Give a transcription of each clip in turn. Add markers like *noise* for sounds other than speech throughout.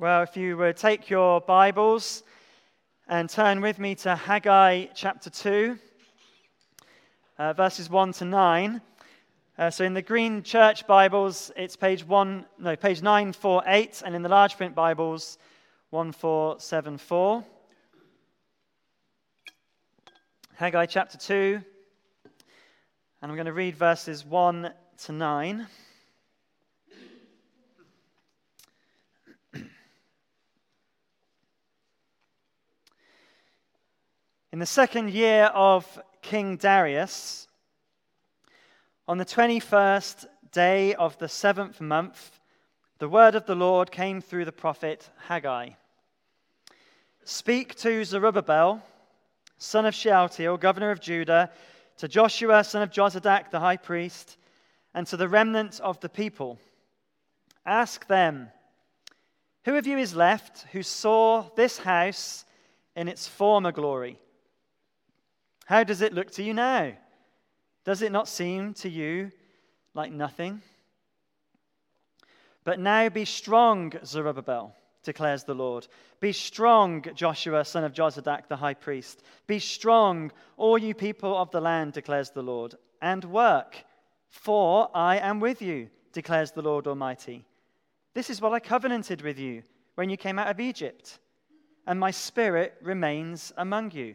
Well, if you would take your Bibles and turn with me to Haggai chapter 2, uh, verses 1 to 9. Uh, so in the Green Church Bibles, it's page 1, no, page 948, and in the large print Bibles, 1474. Haggai chapter 2, and I'm going to read verses 1 to 9. In the second year of King Darius, on the 21st day of the seventh month, the word of the Lord came through the prophet Haggai. Speak to Zerubbabel, son of Shealtiel, governor of Judah, to Joshua, son of Jozadak, the high priest, and to the remnant of the people. Ask them, Who of you is left who saw this house in its former glory? How does it look to you now? Does it not seem to you like nothing? But now be strong, Zerubbabel, declares the Lord. Be strong, Joshua, son of Jozadak, the high priest. Be strong, all you people of the land, declares the Lord, and work, for I am with you, declares the Lord Almighty. This is what I covenanted with you when you came out of Egypt, and my spirit remains among you.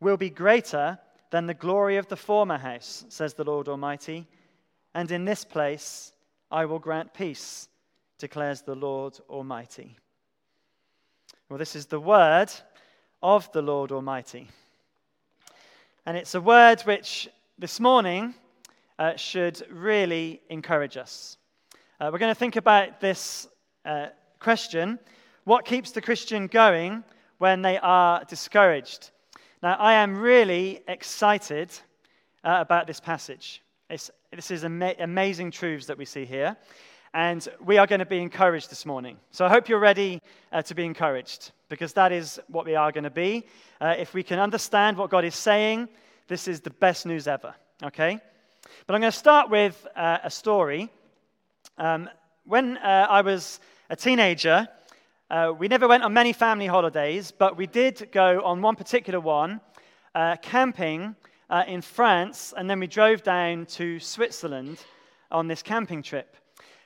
will be greater than the glory of the former house, says the Lord Almighty. And in this place I will grant peace, declares the Lord Almighty. Well, this is the word of the Lord Almighty. And it's a word which this morning uh, should really encourage us. Uh, we're going to think about this uh, question what keeps the Christian going when they are discouraged? Now, I am really excited uh, about this passage. It's, this is ama- amazing truths that we see here. And we are going to be encouraged this morning. So I hope you're ready uh, to be encouraged, because that is what we are going to be. Uh, if we can understand what God is saying, this is the best news ever, okay? But I'm going to start with uh, a story. Um, when uh, I was a teenager, uh, we never went on many family holidays, but we did go on one particular one, uh, camping uh, in France, and then we drove down to Switzerland on this camping trip.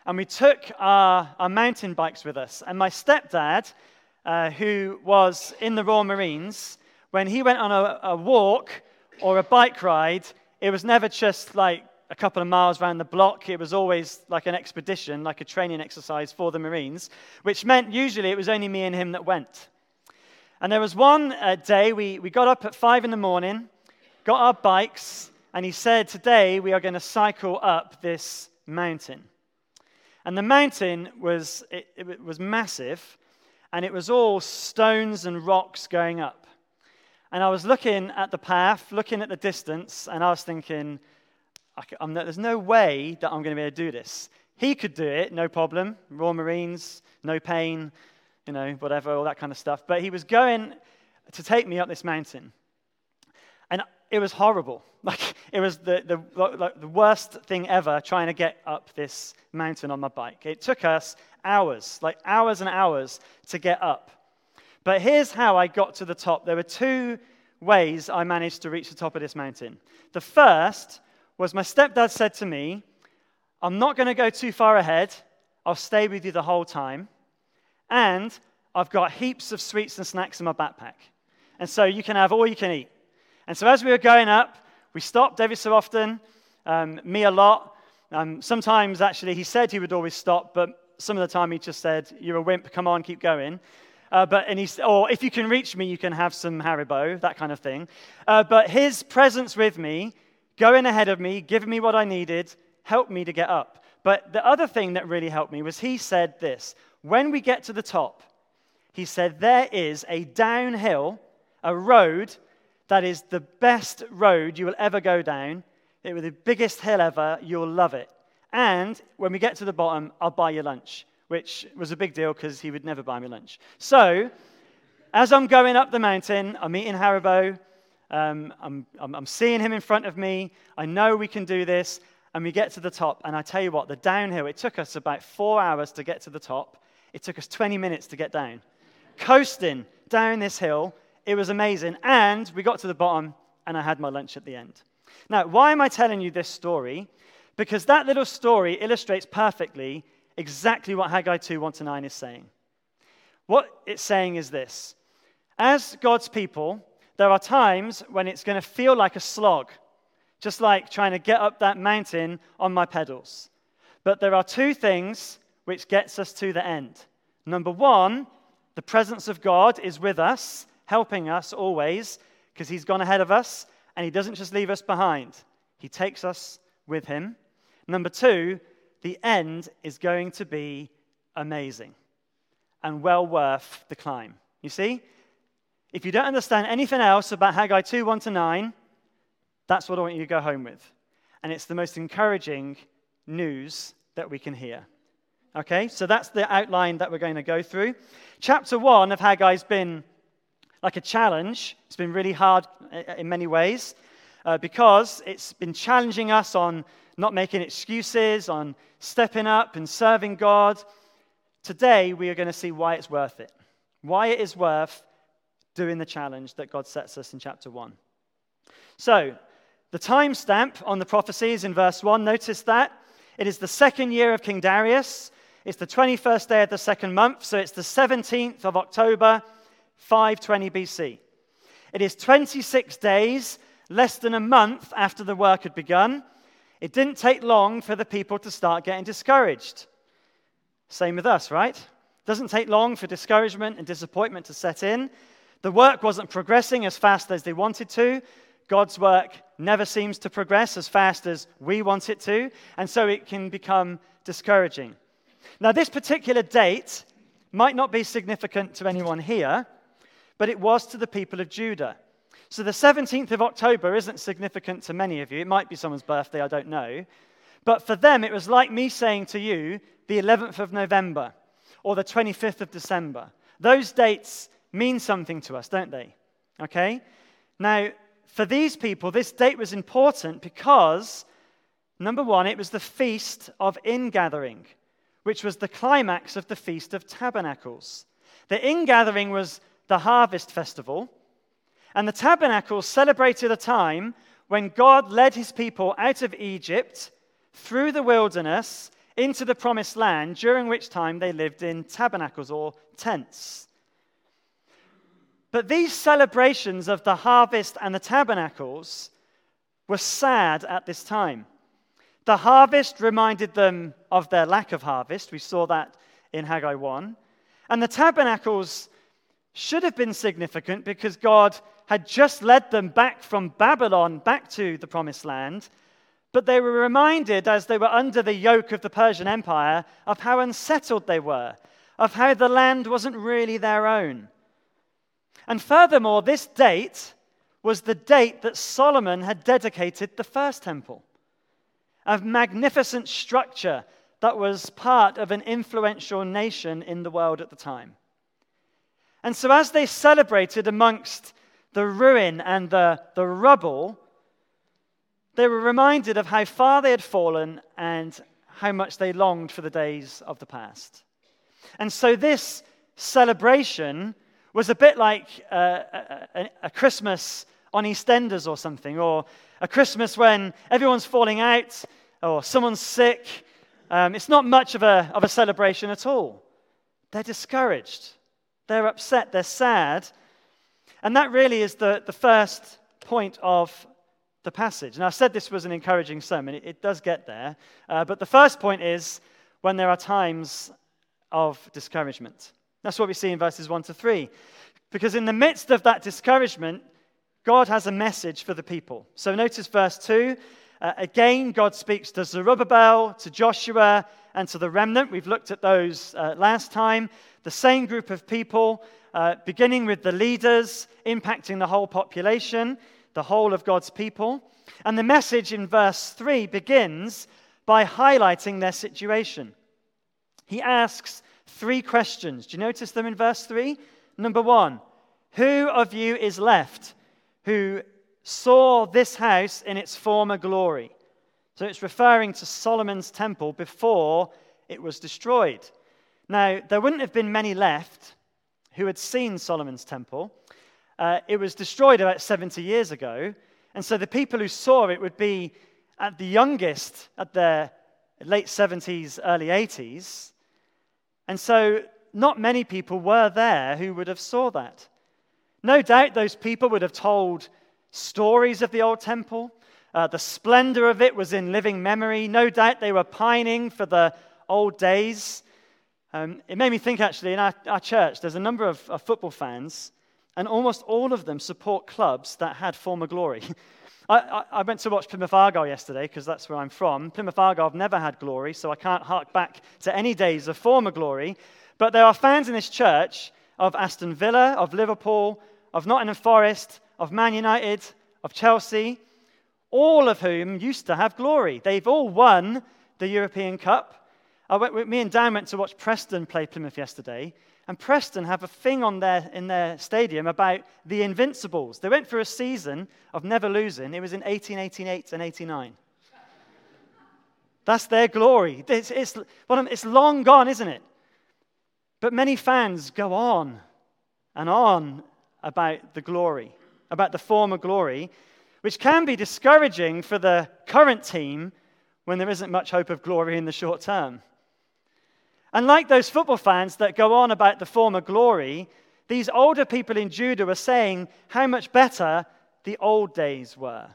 And we took our, our mountain bikes with us. And my stepdad, uh, who was in the Royal Marines, when he went on a, a walk or a bike ride, it was never just like a couple of miles around the block. It was always like an expedition, like a training exercise for the Marines, which meant usually it was only me and him that went. And there was one uh, day we, we got up at five in the morning, got our bikes, and he said, Today we are going to cycle up this mountain. And the mountain was, it, it was massive, and it was all stones and rocks going up. And I was looking at the path, looking at the distance, and I was thinking, there's no way that I'm going to be able to do this. He could do it, no problem. Royal Marines, no pain, you know, whatever, all that kind of stuff. But he was going to take me up this mountain. And it was horrible. *laughs* Like, it was the, the, like, the worst thing ever trying to get up this mountain on my bike. It took us hours, like hours and hours to get up. But here's how I got to the top. There were two ways I managed to reach the top of this mountain. The first was my stepdad said to me, I'm not going to go too far ahead. I'll stay with you the whole time. And I've got heaps of sweets and snacks in my backpack. And so you can have all you can eat. And so as we were going up, we stopped every so often, um, me a lot. Um, sometimes, actually, he said he would always stop, but some of the time he just said, You're a wimp, come on, keep going. Uh, but, and he, or if you can reach me, you can have some Haribo, that kind of thing. Uh, but his presence with me going ahead of me, giving me what I needed, helped me to get up. But the other thing that really helped me was he said this when we get to the top, he said, There is a downhill, a road that is the best road you will ever go down. It was the biggest hill ever. You'll love it. And when we get to the bottom, I'll buy you lunch, which was a big deal because he would never buy me lunch. So, as I'm going up the mountain, I'm meeting Haribo. Um, I'm, I'm, I'm seeing him in front of me. I know we can do this. And we get to the top. And I tell you what, the downhill, it took us about four hours to get to the top. It took us 20 minutes to get down. Coasting down this hill. It was amazing. And we got to the bottom, and I had my lunch at the end. Now, why am I telling you this story? Because that little story illustrates perfectly exactly what Haggai 2 1 to 9 is saying. What it's saying is this As God's people, there are times when it's going to feel like a slog, just like trying to get up that mountain on my pedals. But there are two things which gets us to the end. Number one, the presence of God is with us, helping us always, because He's gone ahead of us, and He doesn't just leave us behind. He takes us with Him. Number two, the end is going to be amazing and well worth the climb. You see? If you don't understand anything else about Haggai 2 1 to 9, that's what I want you to go home with. And it's the most encouraging news that we can hear. Okay, so that's the outline that we're going to go through. Chapter 1 of Haggai's been like a challenge. It's been really hard in many ways uh, because it's been challenging us on not making excuses, on stepping up and serving God. Today, we are going to see why it's worth it, why it is worth doing the challenge that God sets us in chapter 1. So, the timestamp on the prophecies in verse 1, notice that. It is the second year of King Darius. It's the 21st day of the second month, so it's the 17th of October, 520 BC. It is 26 days, less than a month after the work had begun. It didn't take long for the people to start getting discouraged. Same with us, right? Doesn't take long for discouragement and disappointment to set in. The work wasn't progressing as fast as they wanted to. God's work never seems to progress as fast as we want it to, and so it can become discouraging. Now, this particular date might not be significant to anyone here, but it was to the people of Judah. So the 17th of October isn't significant to many of you. It might be someone's birthday, I don't know. But for them, it was like me saying to you the 11th of November or the 25th of December. Those dates mean something to us, don't they? Okay? Now, for these people, this date was important because, number one, it was the Feast of Ingathering, which was the climax of the Feast of Tabernacles. The ingathering was the harvest festival and the tabernacles celebrated a time when God led his people out of Egypt through the wilderness into the promised land, during which time they lived in tabernacles or tents. But these celebrations of the harvest and the tabernacles were sad at this time. The harvest reminded them of their lack of harvest. We saw that in Haggai 1. And the tabernacles should have been significant because God had just led them back from Babylon back to the promised land. But they were reminded, as they were under the yoke of the Persian Empire, of how unsettled they were, of how the land wasn't really their own. And furthermore, this date was the date that Solomon had dedicated the first temple, a magnificent structure that was part of an influential nation in the world at the time. And so, as they celebrated amongst the ruin and the, the rubble, they were reminded of how far they had fallen and how much they longed for the days of the past. And so, this celebration was a bit like uh, a, a, Christmas on EastEnders or something, or a Christmas when everyone's falling out or someone's sick. Um, it's not much of a, of a celebration at all. They're discouraged. They're upset, they're sad. And that really is the, the first point of the passage. Now, I said this was an encouraging sermon, it, it does get there. Uh, but the first point is when there are times of discouragement. That's what we see in verses 1 to 3. Because in the midst of that discouragement, God has a message for the people. So notice verse 2. Uh, again, God speaks to Zerubbabel, to Joshua, and to the remnant. We've looked at those uh, last time. The same group of people, uh, beginning with the leaders, impacting the whole population, the whole of God's people. And the message in verse 3 begins by highlighting their situation. He asks three questions. Do you notice them in verse 3? Number one, who of you is left who saw this house in its former glory? So it's referring to Solomon's temple before it was destroyed. Now, there wouldn't have been many left who had seen Solomon's temple. Uh, it was destroyed about 70 years ago. And so the people who saw it would be at the youngest, at their late 70s, early 80s. And so not many people were there who would have saw that. No doubt those people would have told stories of the old temple. Uh, the splendor of it was in living memory. No doubt they were pining for the old days. Um, it made me think, actually, in our, our church, there's a number of, of, football fans, and almost all of them support clubs that had former glory. *laughs* I, I, I, went to watch Plymouth Argyle yesterday because that's where I'm from. Plymouth Argyle have never had glory, so I can't hark back to any days of former glory. But there are fans in this church of Aston Villa, of Liverpool, of Nottingham Forest, of Man United, of Chelsea, all of whom used to have glory. They've all won the European Cup. I went, with me and Dan went to watch Preston play Plymouth yesterday, and Preston have a thing on their, in their stadium about the Invincibles. They went for a season of never losing. It was in 1888 and 89. That's their glory. It's, it's, it's long gone, isn't it? But many fans go on and on about the glory, about the former glory, which can be discouraging for the current team when there isn't much hope of glory in the short term. And like those football fans that go on about the former glory, these older people in Judah were saying how much better the old days were.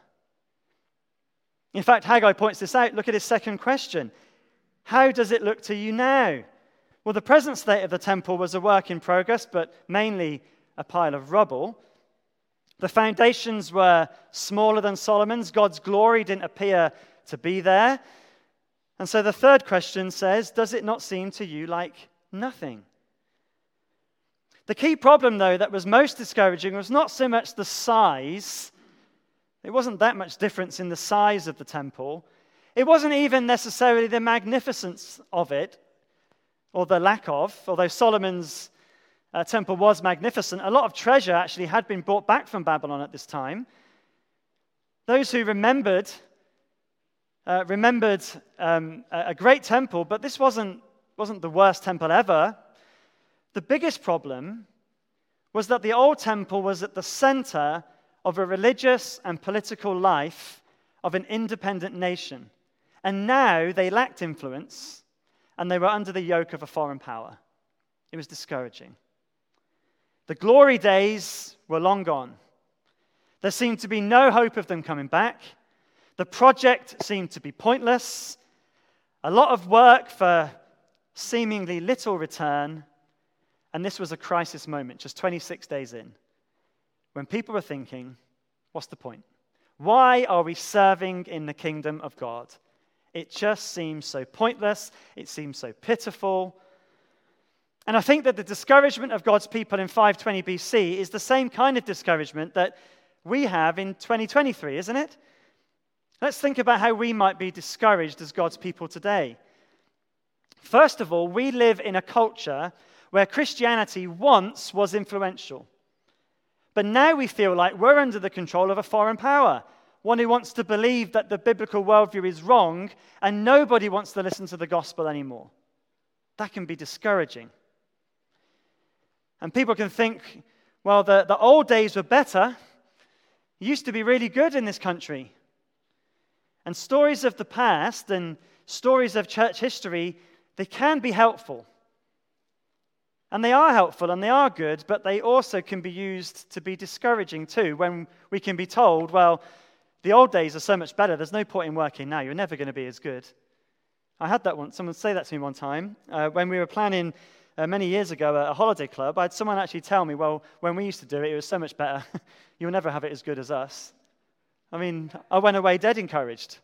In fact, Haggai points this out. Look at his second question How does it look to you now? Well, the present state of the temple was a work in progress, but mainly a pile of rubble. The foundations were smaller than Solomon's. God's glory didn't appear to be there. And so the third question says Does it not seem to you like nothing? The key problem, though, that was most discouraging was not so much the size, it wasn't that much difference in the size of the temple. It wasn't even necessarily the magnificence of it, or the lack of, although Solomon's uh, temple was magnificent. A lot of treasure actually had been brought back from Babylon at this time. Those who remembered uh, remembered um, a great temple, but this wasn't, wasn't the worst temple ever. The biggest problem was that the old temple was at the center of a religious and political life of an independent nation. And now they lacked influence and they were under the yoke of a foreign power. It was discouraging. The glory days were long gone. There seemed to be no hope of them coming back. The project seemed to be pointless, a lot of work for seemingly little return, and this was a crisis moment, just 26 days in, when people were thinking, what's the point? Why are we serving in the kingdom of God? It just seems so pointless, it seems so pitiful. And I think that the discouragement of God's people in 520 BC is the same kind of discouragement that we have in 2023, isn't it? Let's think about how we might be discouraged as God's people today. First of all, we live in a culture where Christianity once was influential. But now we feel like we're under the control of a foreign power, one who wants to believe that the biblical worldview is wrong, and nobody wants to listen to the gospel anymore. That can be discouraging. And people can think, well, the, the old days were better. It used to be really good in this country. And stories of the past and stories of church history, they can be helpful. And they are helpful and they are good, but they also can be used to be discouraging too when we can be told, well, the old days are so much better. There's no point in working now. You're never going to be as good. I had that once, Someone say that to me one time uh, when we were planning uh, many years ago at a holiday club. I had someone actually tell me, well, when we used to do it, it was so much better. *laughs* You'll never have it as good as us. I mean, I went away dead encouraged.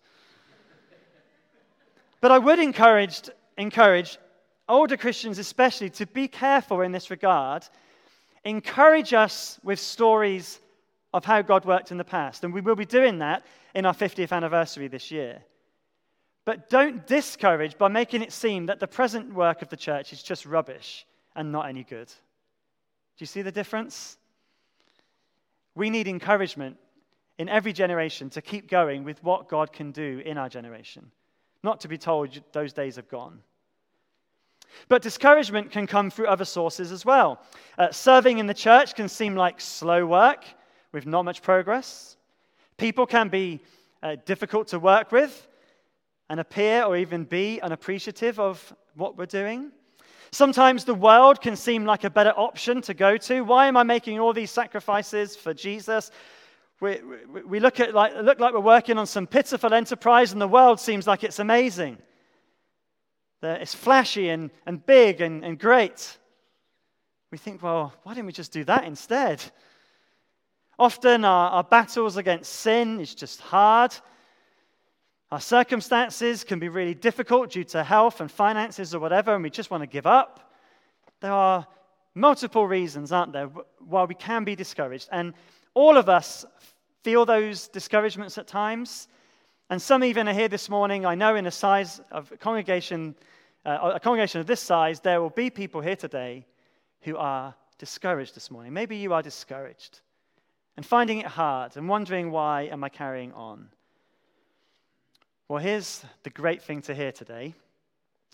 but I would encourage, encourage older Christians, especially, to be careful in this regard. Encourage us with stories of how God worked in the past. And we will be doing that in our 50th anniversary this year. But don't discourage by making it seem that the present work of the church is just rubbish and not any good. Do you see the difference? We need encouragement in every generation to keep going with what God can do in our generation, not to be told those days have gone. But discouragement can come through other sources as well. Uh, serving in the church can seem like slow work with not much progress. People can be uh, difficult to work with and appear or even be unappreciative of what we're doing. Sometimes the world can seem like a better option to go to. Why am I making all these sacrifices for Jesus? We, we, we look, at like, look like we're working on some pitiful enterprise, and the world seems like it's amazing. It's flashy and, and big and, and great. We think, well, why didn't we just do that instead? Often our, our battles against sin is just hard. Our circumstances can be really difficult due to health and finances or whatever, and we just want to give up. There are multiple reasons, aren't there, why we can be discouraged. And all of us feel those discouragements at times. And some even are here this morning. I know in a size of a congregation, uh, a congregation of this size, there will be people here today who are discouraged this morning. Maybe you are discouraged and finding it hard and wondering why am I carrying on. Well, here's the great thing to hear today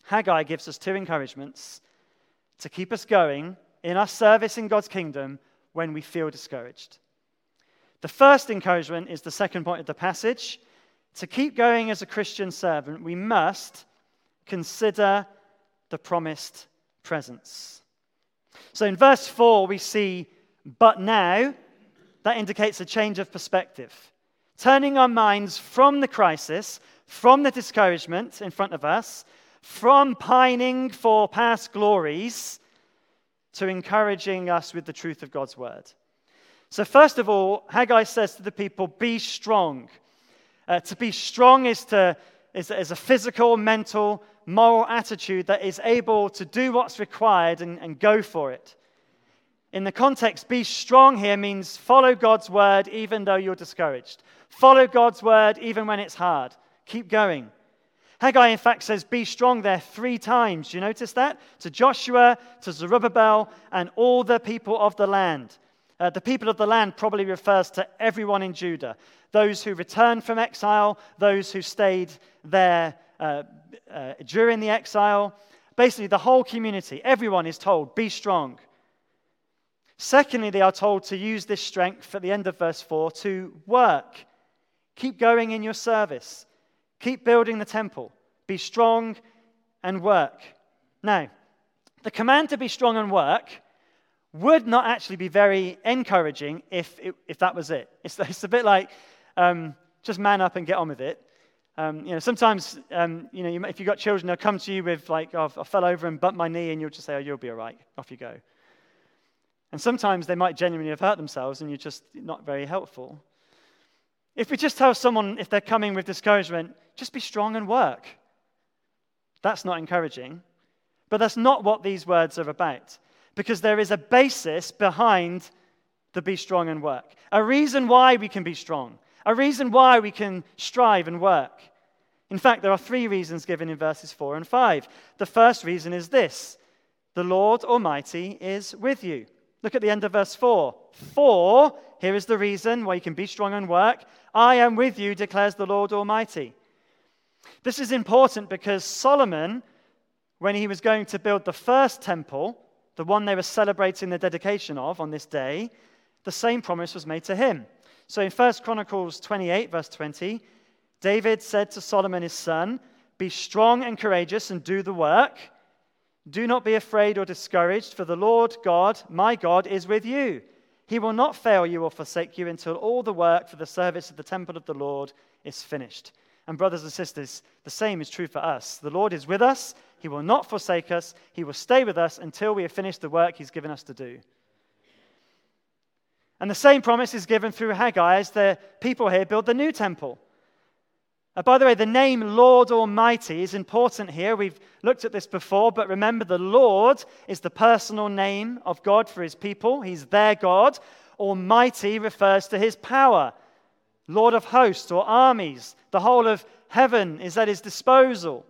Haggai gives us two encouragements to keep us going in our service in God's kingdom when we feel discouraged. The first encouragement is the second point of the passage. To keep going as a Christian servant, we must consider the promised presence. So in verse 4, we see, but now, that indicates a change of perspective. Turning our minds from the crisis from the discouragement in front of us, from pining for past glories, to encouraging us with the truth of God's word. So, first of all, Haggai says to the people, Be strong. Uh, to be strong is, to, is, is, a physical, mental, moral attitude that is able to do what's required and, and go for it. In the context, be strong here means follow God's word even though you're discouraged. Follow God's word even when it's hard. Keep going. Haggai, in fact, says, Be strong there three times. Do you notice that? To Joshua, to Zerubbabel, and all the people of the land. Uh, the people of the land probably refers to everyone in Judah those who returned from exile, those who stayed there uh, uh, during the exile. Basically, the whole community, everyone is told, Be strong. Secondly, they are told to use this strength at the end of verse 4 to work. Keep going in your service. Keep building the temple. Be strong and work. Now, the command to be strong and work would not actually be very encouraging if, it, if that was it. *laughs* It's, it's a bit like um, just man up and get on with it. Um, you know, sometimes, um, you know, if you've got children, they'll come to you with, like, oh, I fell over and bumped my knee, and you'll just say, oh, you'll be all right. Off you go. And sometimes they might genuinely have hurt themselves, and you're just not very helpful. If we just tell someone, if they're coming with discouragement, just be strong and work, that's not encouraging. But that's not what these words are about, because there is a basis behind the be strong and work, a reason why we can be strong, a reason why we can strive and work. In fact, there are three reasons given in verses 4 and 5. The first reason is this the Lord Almighty is with you. Look at the end of verse 4. For, here is the reason why you can be strong and work. I am with you, declares the Lord Almighty. This is important because Solomon, when he was going to build the first temple, the one they were celebrating the dedication of on this day, the same promise was made to him. So in 1 Chronicles 28, verse 20, David said to Solomon his son, Be strong and courageous and do the work. Do not be afraid or discouraged, for the Lord God, my God, is with you. He will not fail you or forsake you until all the work for the service of the temple of the Lord is finished. And, brothers and sisters, the same is true for us. The Lord is with us. He will not forsake us. He will stay with us until we have finished the work He's given us to do. And the same promise is given through Haggai as the people here build the new temple. Uh, by the way, the name Lord Almighty is important here. We've looked at this before, but remember the Lord is the personal name of God for his people. He's their God. Almighty refers to his power. Lord of hosts or armies, the whole of heaven is at his disposal.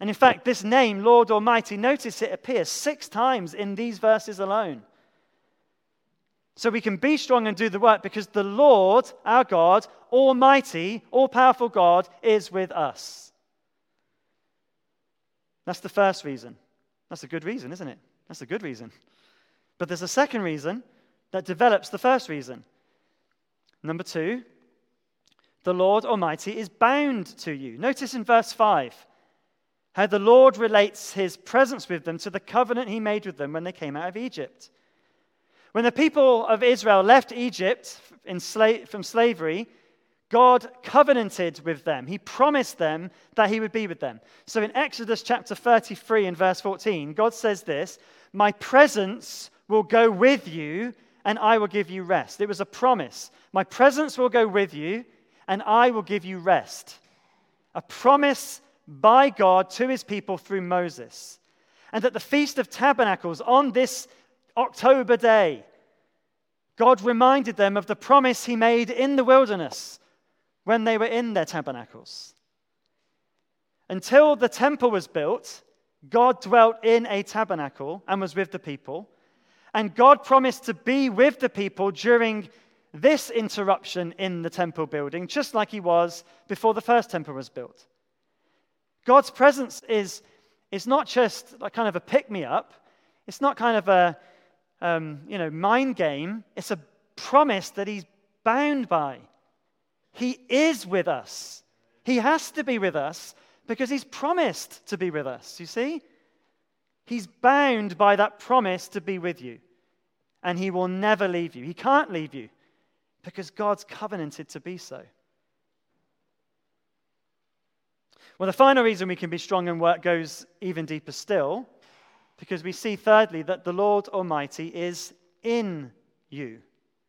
And in fact, this name, Lord Almighty, notice it appears six times in these verses alone. So we can be strong and do the work because the Lord, our God, Almighty, all powerful God, is with us. That's the first reason. That's a good reason, isn't it? That's a good reason. But there's a second reason that develops the first reason. Number two, the Lord Almighty is bound to you. Notice in verse 5 how the Lord relates his presence with them to the covenant he made with them when they came out of Egypt. When the people of Israel left Egypt from slavery, God covenanted with them. He promised them that he would be with them. So in Exodus chapter 33 and verse 14, God says this My presence will go with you and I will give you rest. It was a promise. My presence will go with you and I will give you rest. A promise by God to his people through Moses. And at the Feast of Tabernacles, on this October day, God reminded them of the promise he made in the wilderness when they were in their tabernacles. Until the temple was built, God dwelt in a tabernacle and was with the people. And God promised to be with the people during this interruption in the temple building, just like he was before the first temple was built. God's presence is, is not just like kind of a pick me up, it's not kind of a um, you know, mind game, it's a promise that he's bound by. He is with us. He has to be with us because he's promised to be with us, you see? He's bound by that promise to be with you. And he will never leave you. He can't leave you because God's covenanted to be so. Well, the final reason we can be strong and work goes even deeper still, because we see, thirdly, that the Lord Almighty is in you.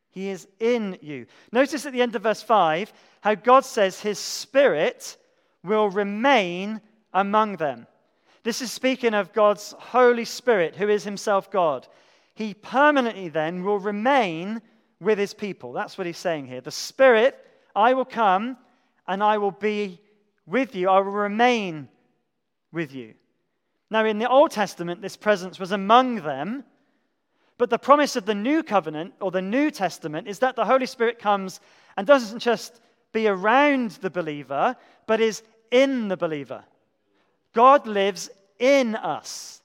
He is in you. Notice at the end of verse 5 how God says his spirit will remain among them. This is speaking of God's Holy Spirit, who is himself God. He permanently then will remain with his people. That's what he's saying here. The Spirit, I will come and I will be with you, I will remain with you. Now, in the Old Testament, this presence was among them, but the promise of the New Covenant or the New Testament is that the Holy Spirit comes and doesn't just be around the believer, but is in the believer. God lives in us.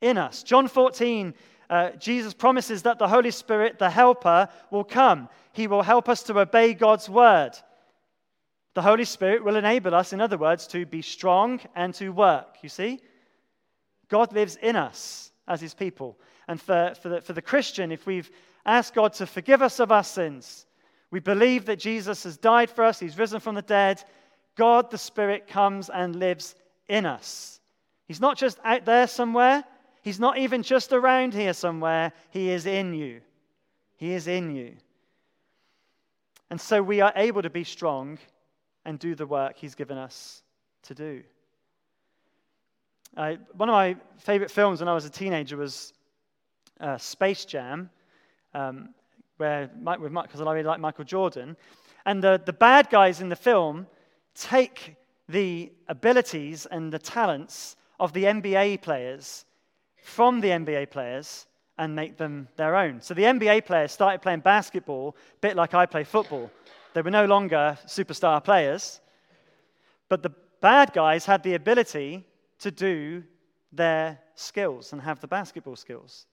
In us. John 14, uh, Jesus promises that the Holy Spirit, the Helper, will come. He will help us to obey God's word. The Holy Spirit will enable us, in other words, to be strong and to work. You see? God lives in us as his people. And for, for, the, for the Christian, if we've asked God to forgive us of our sins, we believe that Jesus has died for us, he's risen from the dead, God the Spirit comes and lives in us. He's not just out there somewhere, he's not even just around here somewhere, he is in you. He is in you. And so we are able to be strong and do the work He's given us to do. Uh, one of my favorite films when I was a teenager was uh, Space Jam, um, where with because I really like Michael Jordan, and the, the bad guys in the film take the abilities and the talents of the NBA players from the NBA players and make them their own. So the NBA players started playing basketball, a bit like I play football. They were no longer superstar players, but the bad guys had the ability to do their skills and have the basketball skills.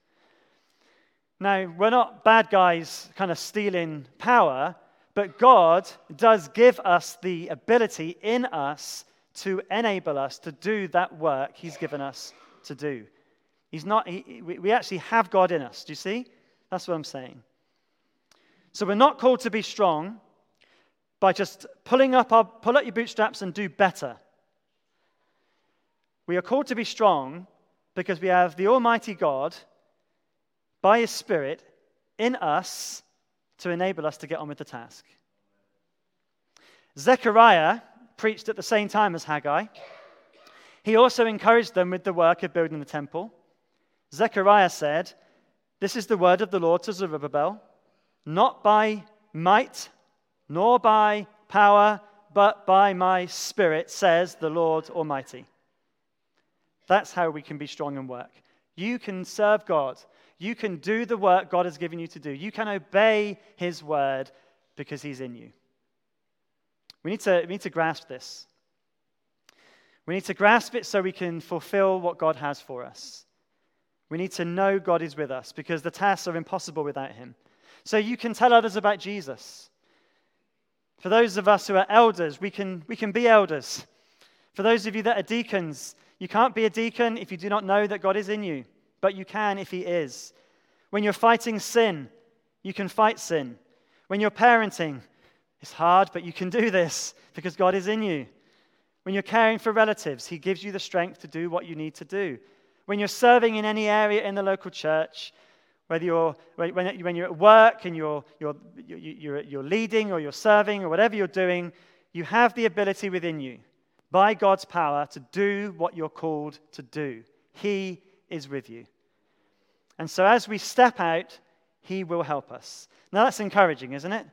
Now, we're not bad guys kind of stealing power, but God does give us the ability in us to enable us to do that work He's given us to do. He's not, he, we actually have God in us. Do you see? That's what I'm saying. So we're not called to be strong, by just pulling up our, pull up your bootstraps and do better. We are called to be strong because we have the Almighty God by His Spirit in us to enable us to get on with the task. Zechariah preached at the same time as Haggai. He also encouraged them with the work of building the temple. Zechariah said, This is the word of the Lord to Zerubbabel, not by might, nor by power, but by my spirit, says the Lord Almighty. That's how we can be strong and work. You can serve God. You can do the work God has given you to do. You can obey His word because He's in you. We need to, we need to grasp this. We need to grasp it so we can fulfill what God has for us. We need to know God is with us because the tasks are impossible without Him. So you can tell others about Jesus. For those of us who are elders, we can, we can be elders. For those of you that are deacons, you can't be a deacon if you do not know that God is in you, but you can if He is. When you're fighting sin, you can fight sin. When you're parenting, it's hard, but you can do this because God is in you. When you're caring for relatives, He gives you the strength to do what you need to do. When you're serving in any area in the local church, whether you're, when, when you're at work and you're, you're, you're, you're leading or you're serving or whatever you're doing, you have the ability within you, by God's power, to do what you're called to do. He is with you. And so as we step out, He will help us. Now that's encouraging, isn't it?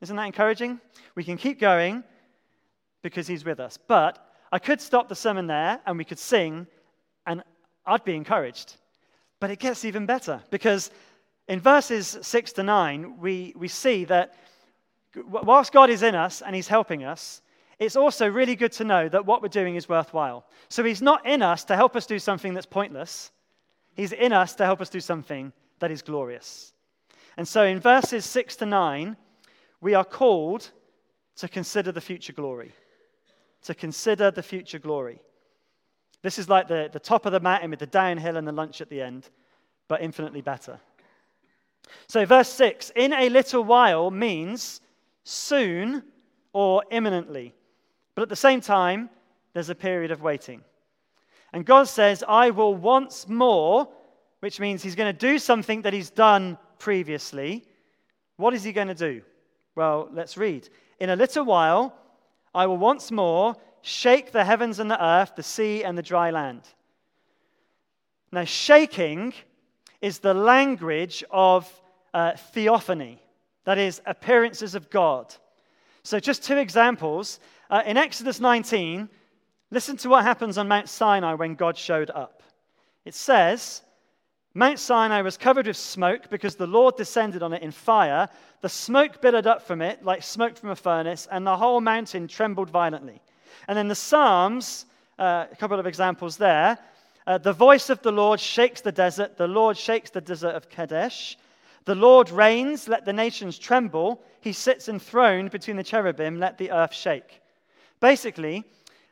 Isn't that encouraging? We can keep going because He's with us. But I could stop the sermon there and we could sing, and I'd be encouraged. But it gets even better because in verses 6 to 9, we, we see that whilst God is in us and He's helping us, it's also really good to know that what we're doing is worthwhile. So He's not in us to help us do something that's pointless, He's in us to help us do something that is glorious. And so in verses 6 to 9, we are called to consider the future glory. To consider the future glory. This is like the, the top of the mountain with the downhill and the lunch at the end, but infinitely better. So, verse 6 in a little while means soon or imminently. But at the same time, there's a period of waiting. And God says, I will once more, which means He's going to do something that He's done previously. What is He going to do? Well, let's read. In a little while, I will once more shake the heavens and the earth, the sea and the dry land. Now, shaking is the language of uh, theophany, that is, appearances of God. So, just two examples. Uh, in Exodus 19, listen to what happens on Mount Sinai when God showed up. It says, Mount Sinai was covered with smoke because the Lord descended on it in fire. The smoke billowed up from it like smoke from a furnace, and the whole mountain trembled violently. And then the Psalms, uh, a couple of examples there. Uh, the voice of the Lord shakes the desert. The Lord shakes the desert of Kadesh. The Lord reigns, let the nations tremble. He sits enthroned between the cherubim, let the earth shake. Basically,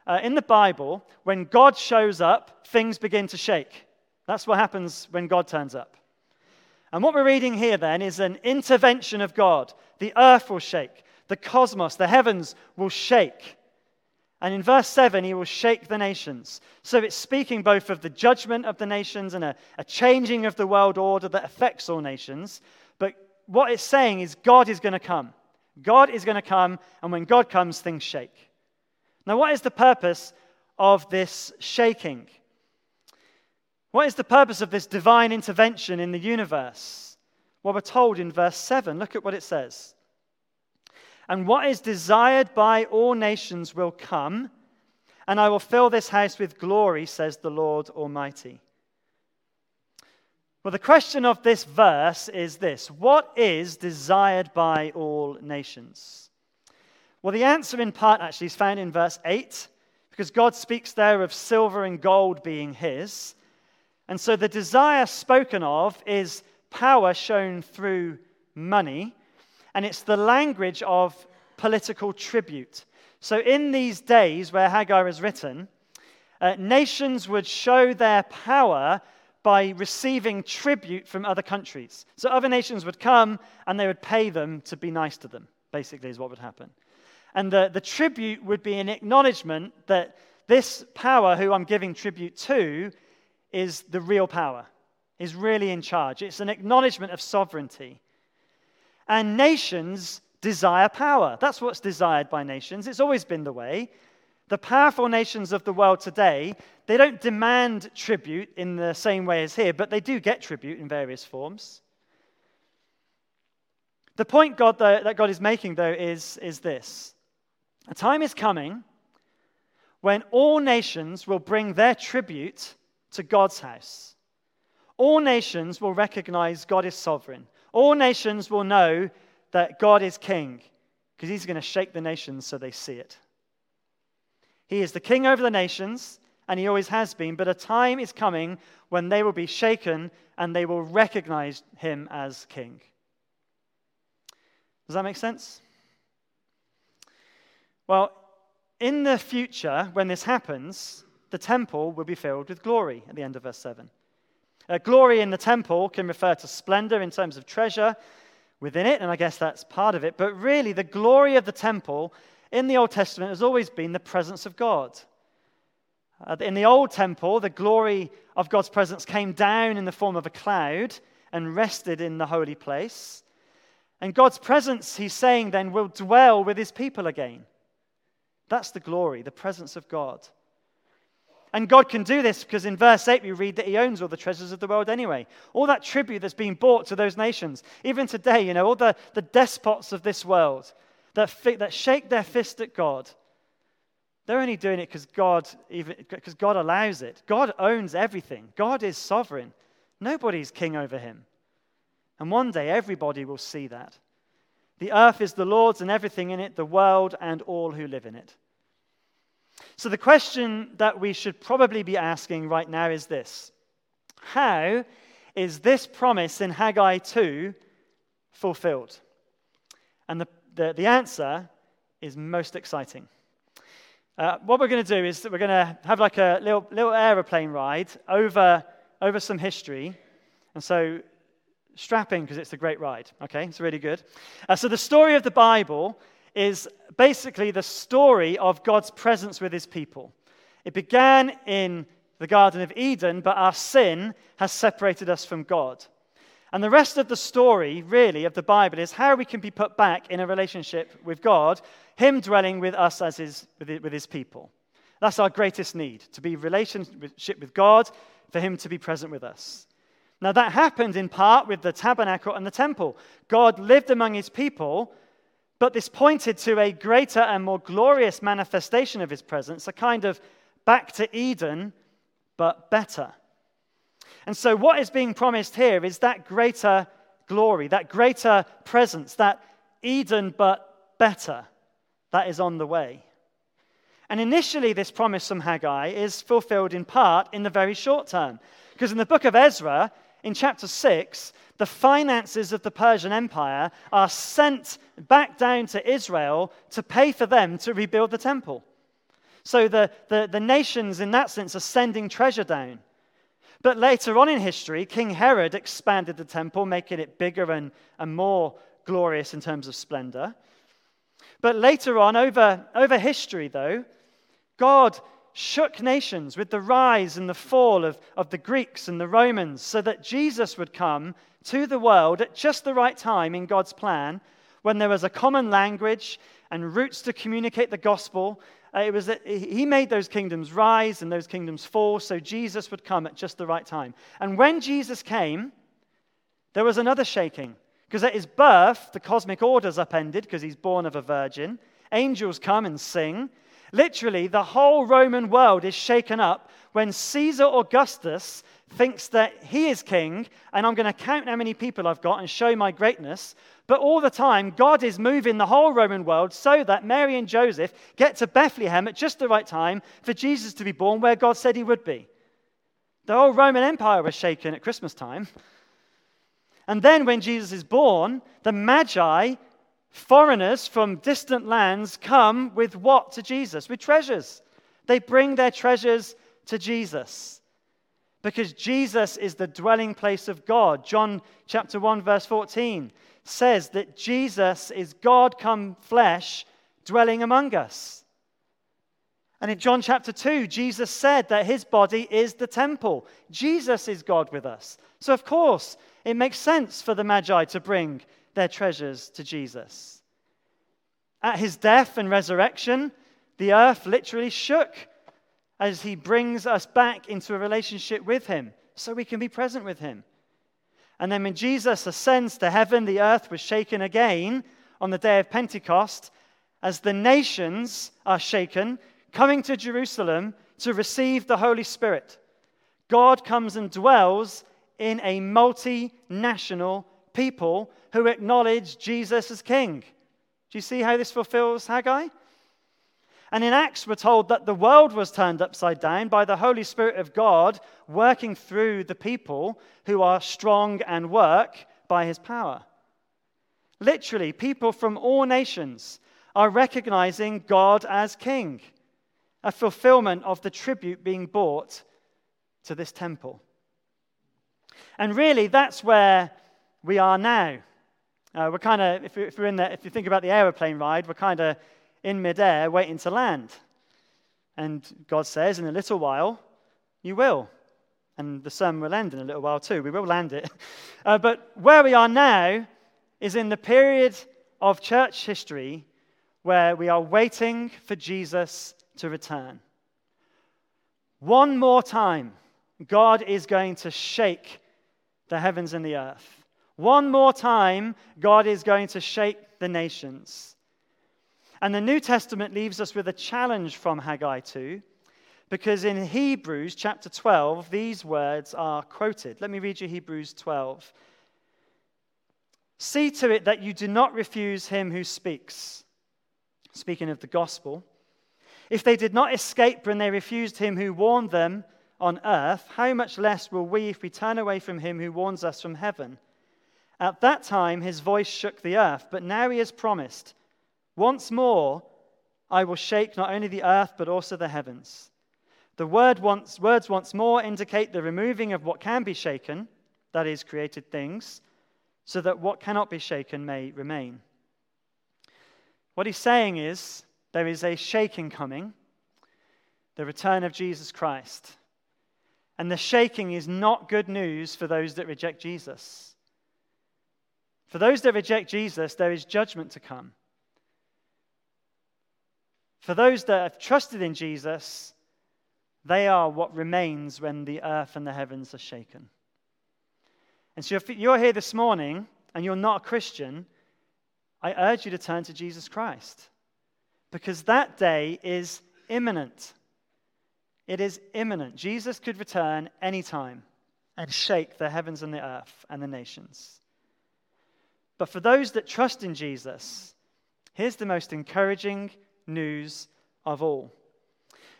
uh, in the Bible, when God shows up, things begin to shake. That's what happens when God turns up. And what we're reading here then is an intervention of God. The earth will shake, the cosmos, the heavens will shake. And in verse 7, he will shake the nations. So it's speaking both of the judgment of the nations and a, a, changing of the world order that affects all nations. But what it's saying is God is going to come. God is going to come, and when God comes, things shake. Now, what is the purpose of this shaking? What is the purpose of this divine intervention in the universe? Well, we're told in verse 7. Look at what it says. And what is desired by all nations will come, and I will fill this house with glory, says the Lord Almighty. Well, the question of this verse is this What is desired by all nations? Well, the answer in part actually is found in verse 8, because God speaks there of silver and gold being his. And so the desire spoken of is power shown through money and it's the language of political tribute. So, in these days where Haggai is written, uh, nations would show their power by receiving tribute from other countries. So, other nations would come and they would pay them to be nice to them, basically, is what would happen. And the, the tribute would be an acknowledgement that this power, who I'm giving tribute to, is the real power, is really in charge. It's an acknowledgement of sovereignty. And nations desire power. That's what's desired by nations. It's always been the way. The powerful nations of the world today, they don't demand tribute in the same way as here, but they do get tribute in various forms. The point God, though, that God is making, though, is, is this A time is coming when all nations will bring their tribute to God's house. All nations will recognize God is sovereign. All nations will know that God is king because he's going to shake the nations so they see it. He is the king over the nations, and he always has been, but a time is coming when they will be shaken and they will recognize him as king. Does that make sense? Well, in the future, when this happens, the temple will be filled with glory at the end of verse 7. Uh, glory in the temple can refer to splendor in terms of treasure within it, and I guess that's part of it. But really, the glory of the temple in the Old Testament has always been the presence of God. Uh, in the Old Temple, the glory of God's presence came down in the form of a cloud and rested in the holy place. And God's presence, he's saying then, will dwell with his people again. That's the glory, the presence of God. And God can do this because in verse 8 we read that He owns all the treasures of the world anyway. All that tribute that's being brought to those nations. Even today, you know, all the, the despots of this world that, fi- that shake their fist at God, they're only doing it because God, even because God allows it. God owns everything, God is sovereign. Nobody's king over Him. And one day everybody will see that. The earth is the Lord's and everything in it, the world and all who live in it. So, the question that we should probably be asking right now is this How is this promise in Haggai 2 fulfilled? And the, the, the answer is most exciting. Uh, what we're going to do is that we're going to have like a little, little aeroplane ride over, over some history. And so, strapping because it's a great ride. Okay, it's really good. Uh, so, the story of the Bible is basically the story of God's presence with his people. It began in the Garden of Eden, but our sin has separated us from God. And the rest of the story, really, of the Bible is how we can be put back in a relationship with God, Him dwelling with us as his, with his people. That's our greatest need, to be relationship with God, for Him to be present with us. Now, that happened in part with the tabernacle and the temple. God lived among His people, but this pointed to a greater and more glorious manifestation of his presence, a kind of back to Eden, but better. And so, what is being promised here is that greater glory, that greater presence, that Eden, but better, that is on the way. And initially, this promise from Haggai is fulfilled in part in the very short term. Because in the book of Ezra, in chapter 6, the finances of the Persian Empire are sent back down to Israel to pay for them to rebuild the temple. So the, the, the nations, in that sense, are sending treasure down. But later on in history, King Herod expanded the temple, making it bigger and, and more glorious in terms of splendor. But later on, over, over history, though, God shook nations with the rise and the fall of, of the Greeks and the Romans so that Jesus would come to the world at just the right time in God's plan when there was a common language and routes to communicate the gospel. Uh, it was that he made those kingdoms rise and those kingdoms fall so Jesus would come at just the right time. And when Jesus came, there was another shaking because at his birth, the cosmic order's upended because he's born of a virgin. Angels come and sing. Literally, the whole Roman world is shaken up when Caesar Augustus thinks that he is king and I'm going to count how many people I've got and show my greatness. But all the time, God is moving the whole Roman world so that Mary and Joseph get to Bethlehem at just the right time for Jesus to be born where God said he would be. The whole Roman Empire was shaken at Christmas time. And then when Jesus is born, the Magi Foreigners from distant lands come with what to Jesus? With treasures. They bring their treasures to Jesus because Jesus is the dwelling place of God. John chapter 1 verse 14 says that Jesus is God come flesh dwelling among us. And in John chapter 2, Jesus said that his body is the temple. Jesus is God with us. So, of course, it makes sense for the Magi to bring their treasures to Jesus. At his death and resurrection, the earth literally shook as he brings us back into a relationship with him so we can be present with him. And then when Jesus ascends to heaven, the earth was shaken again on the day of Pentecost as the nations are shaken, coming to Jerusalem to receive the Holy Spirit. God comes and dwells in a multinational people who acknowledge Jesus as king. Do you see how this fulfills Haggai? And in Acts, we're told that the world was turned upside down by the Holy Spirit of God working through the people who are strong and work by his power. Literally, people from all nations are recognizing God as king, a fulfillment of the tribute being brought to this temple. And really, that's where we are now. Uh, we're kind of, if, if, we're in if you think about the aeroplane ride, we're kind of in midair waiting to land. And God says, in a little while, you will. And the sun will end in a little while too. We will land it. *laughs* Uh, but where we are now is in the period of church history where we are waiting for Jesus to return. One more time, God is going to shake the heavens and the earth. One more time, God is going to shake the nations. And the New Testament leaves us with a challenge from Haggai 2, because in Hebrews chapter 12, these words are quoted. Let me read you Hebrews 12. See to it that you do not refuse him who speaks. Speaking of the gospel. If they did not escape when they refused him who warned them on earth, how much less will we if we turn away from him who warns us from heaven? At that time, his voice shook the earth, but now he has promised, Once more, I will shake not only the earth, but also the heavens. The word once, words once more indicate the removing of what can be shaken, that is, created things, so that what cannot be shaken may remain. What he's saying is there is a shaking coming, the return of Jesus Christ. And the shaking is not good news for those that reject Jesus. For those that reject Jesus, there is judgment to come. For those that have trusted in Jesus, they are what remains when the earth and the heavens are shaken. And so if you're here this morning and you're not a Christian, I urge you to turn to Jesus Christ because that day is imminent. It is imminent. Jesus could return anytime and shake the heavens and the earth and the nations. But for those that trust in Jesus, here's the most encouraging news of all.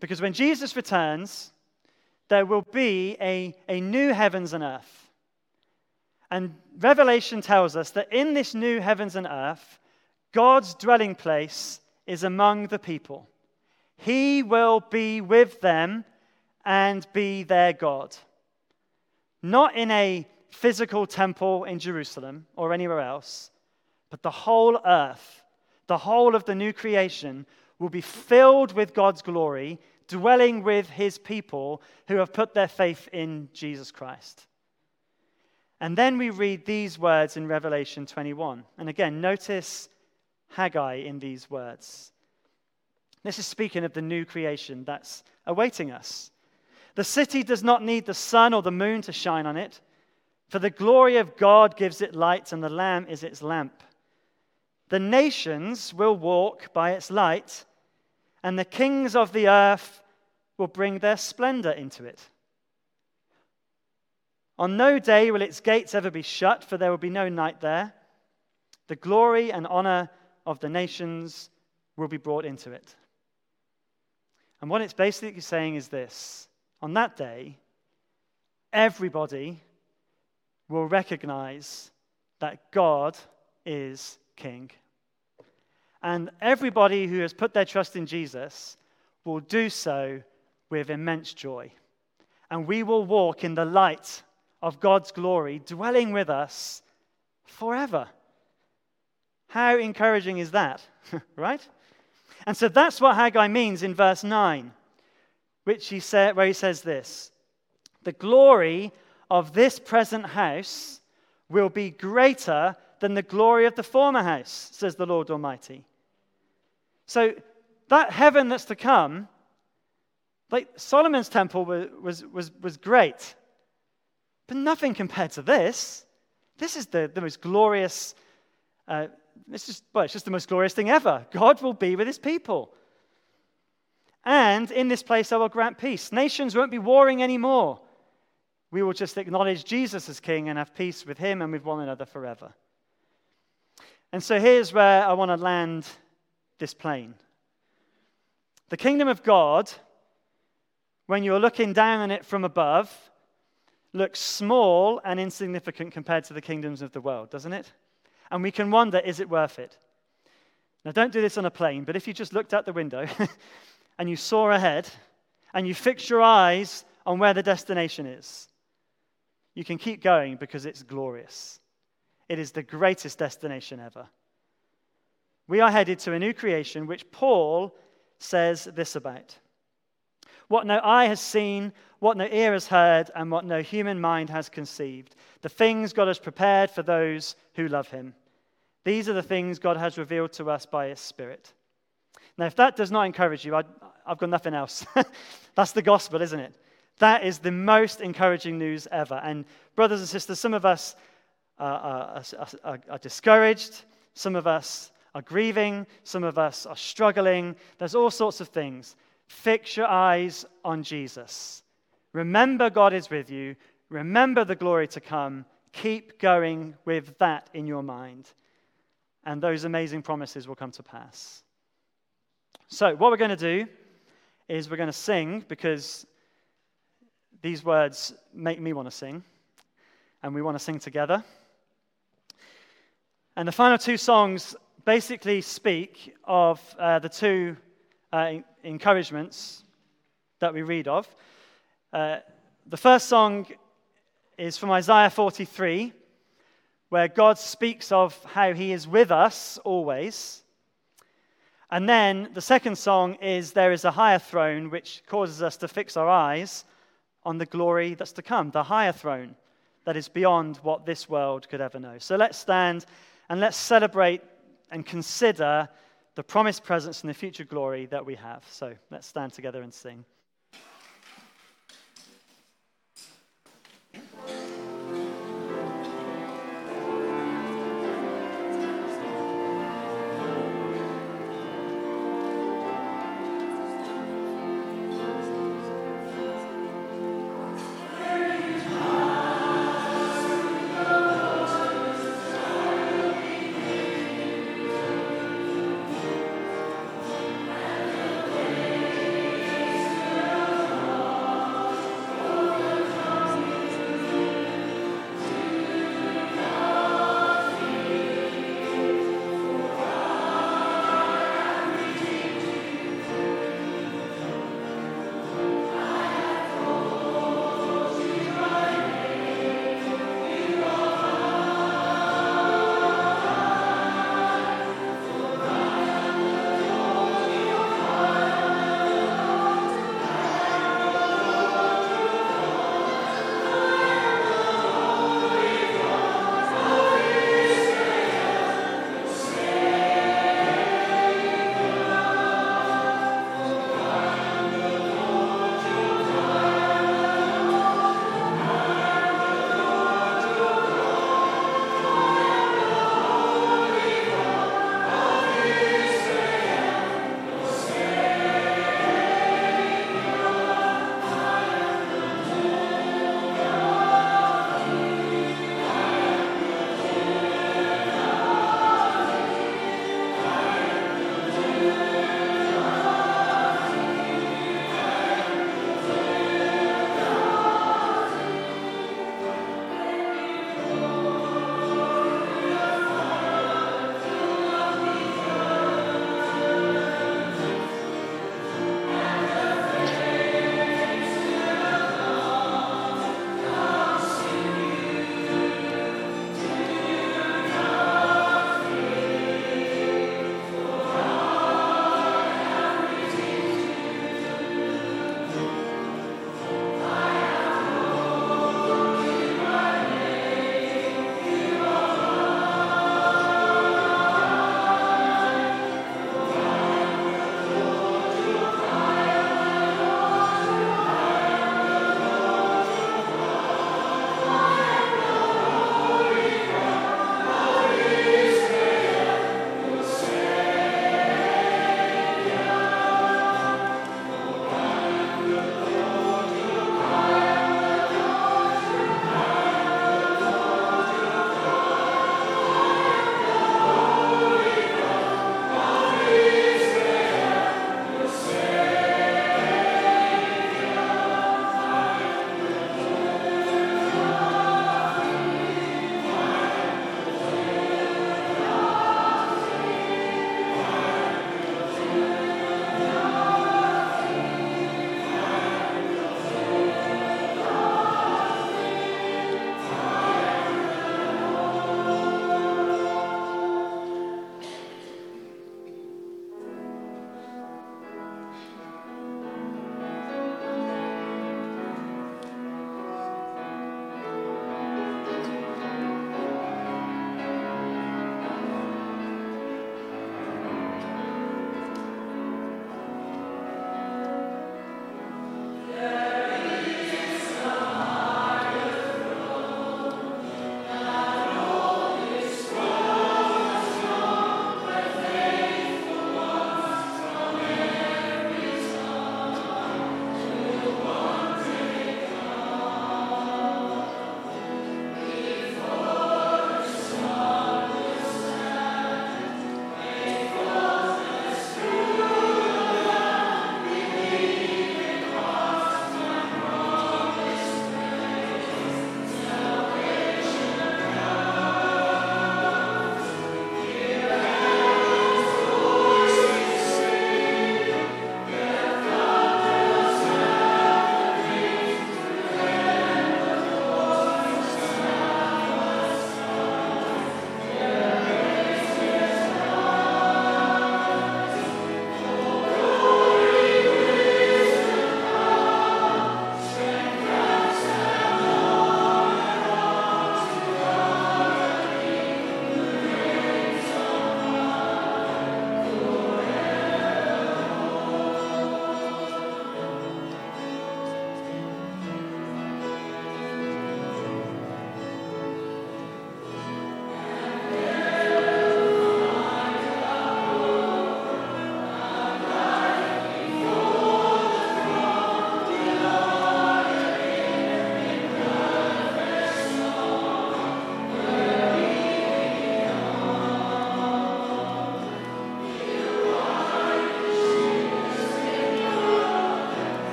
Because when Jesus returns, there will be a, a new heavens and earth. And Revelation tells us that in this new heavens and earth, God's dwelling place is among the people. He will be with them and be their God. Not in a physical temple in Jerusalem or anywhere else, but the whole earth, the whole of the new creation, will be filled with God's glory, dwelling with his people who have put their faith in Jesus Christ. And then we read these words in Revelation 21. And again, notice Haggai in these words. This is speaking of the new creation that's awaiting us. The city does not need the sun or the moon to shine on it, for the glory of God gives it light, and the Lamb is its lamp. The nations will walk by its light, and the kings of the earth will bring their splendor into it. On no day will its gates ever be shut, for there will be no night there. The glory and honor of the nations will be brought into it. And what it's basically saying is this on that day, everybody will recognize that God is king. And everybody who has put their trust in Jesus will do so with immense joy. And we will walk in the light of God's glory, dwelling with us forever. How encouraging is that, *laughs* right? And so that's what Haggai means in verse 9, which he said, where he says this The glory of this present house will be greater than the glory of the former house, says the Lord Almighty. So that heaven that's to come, like Solomon's temple was, was, was, was great, but nothing compared to this. This is the, the most glorious, uh, it's just, well, it's just the most glorious thing ever. God will be with his people. And in this place I will grant peace. Nations won't be warring anymore. We will just acknowledge Jesus as king and have peace with him and with one another forever. And so here's where I want to land this plane. The kingdom of God, when you're looking down on it from above, looks small and insignificant compared to the kingdoms of the world, doesn't it? And we can wonder, is it worth it? Now, don't do this on a plane, but if you just looked out the window *laughs* and you saw ahead and you fixed your eyes on where the destination is, you can keep going because it's glorious. It is the greatest destination ever. We are headed to a new creation, which Paul says this about What no eye has seen, what no ear has heard, and what no human mind has conceived. The things God has prepared for those who love him. These are the things God has revealed to us by his Spirit. Now, if that does not encourage you, I, have got nothing else. *laughs* That's the gospel, isn't it? That is the most encouraging news ever. And, brothers and sisters, some of us are, are, are, are discouraged, some of us are grieving, some of us are struggling. There's all sorts of things. Fix your eyes on Jesus. Remember God is with you. Remember the glory to come. Keep going with that in your mind. And those amazing promises will come to pass. So, what we're going to do is we're going to sing because these words make me want to sing. And we want to sing together. And the final two songs basically speak of uh, the two uh, encouragements that we read of. Uh, the first song is from Isaiah 43, where God speaks of how he is with us always. And then the second song is There is a higher throne, which causes us to fix our eyes on the glory that's to come, the higher throne that is beyond what this world could ever know. So let's stand and let's celebrate and consider the promised presence and the future glory that we have. So let's stand together and sing.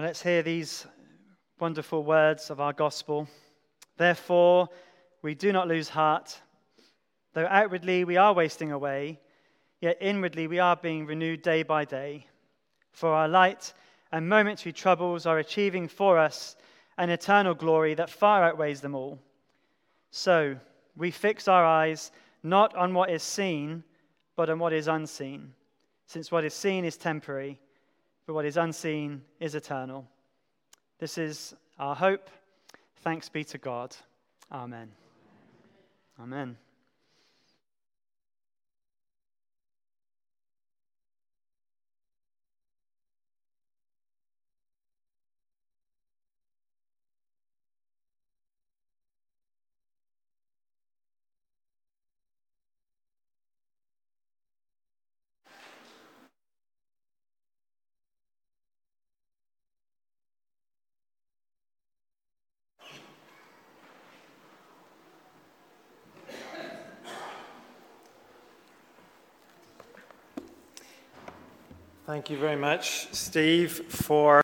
Well, let's hear these wonderful words of our gospel. Therefore, we do not lose heart. Though outwardly we are wasting away, yet inwardly we are being renewed day by day. For our light and momentary troubles are achieving for us an eternal glory that far outweighs them all. So, we fix our eyes not on what is seen, but on what is unseen, since what is seen is temporary but what is unseen is eternal. This is our hope. Thanks be to God. Amen. Amen. Thank you very much, Steve, for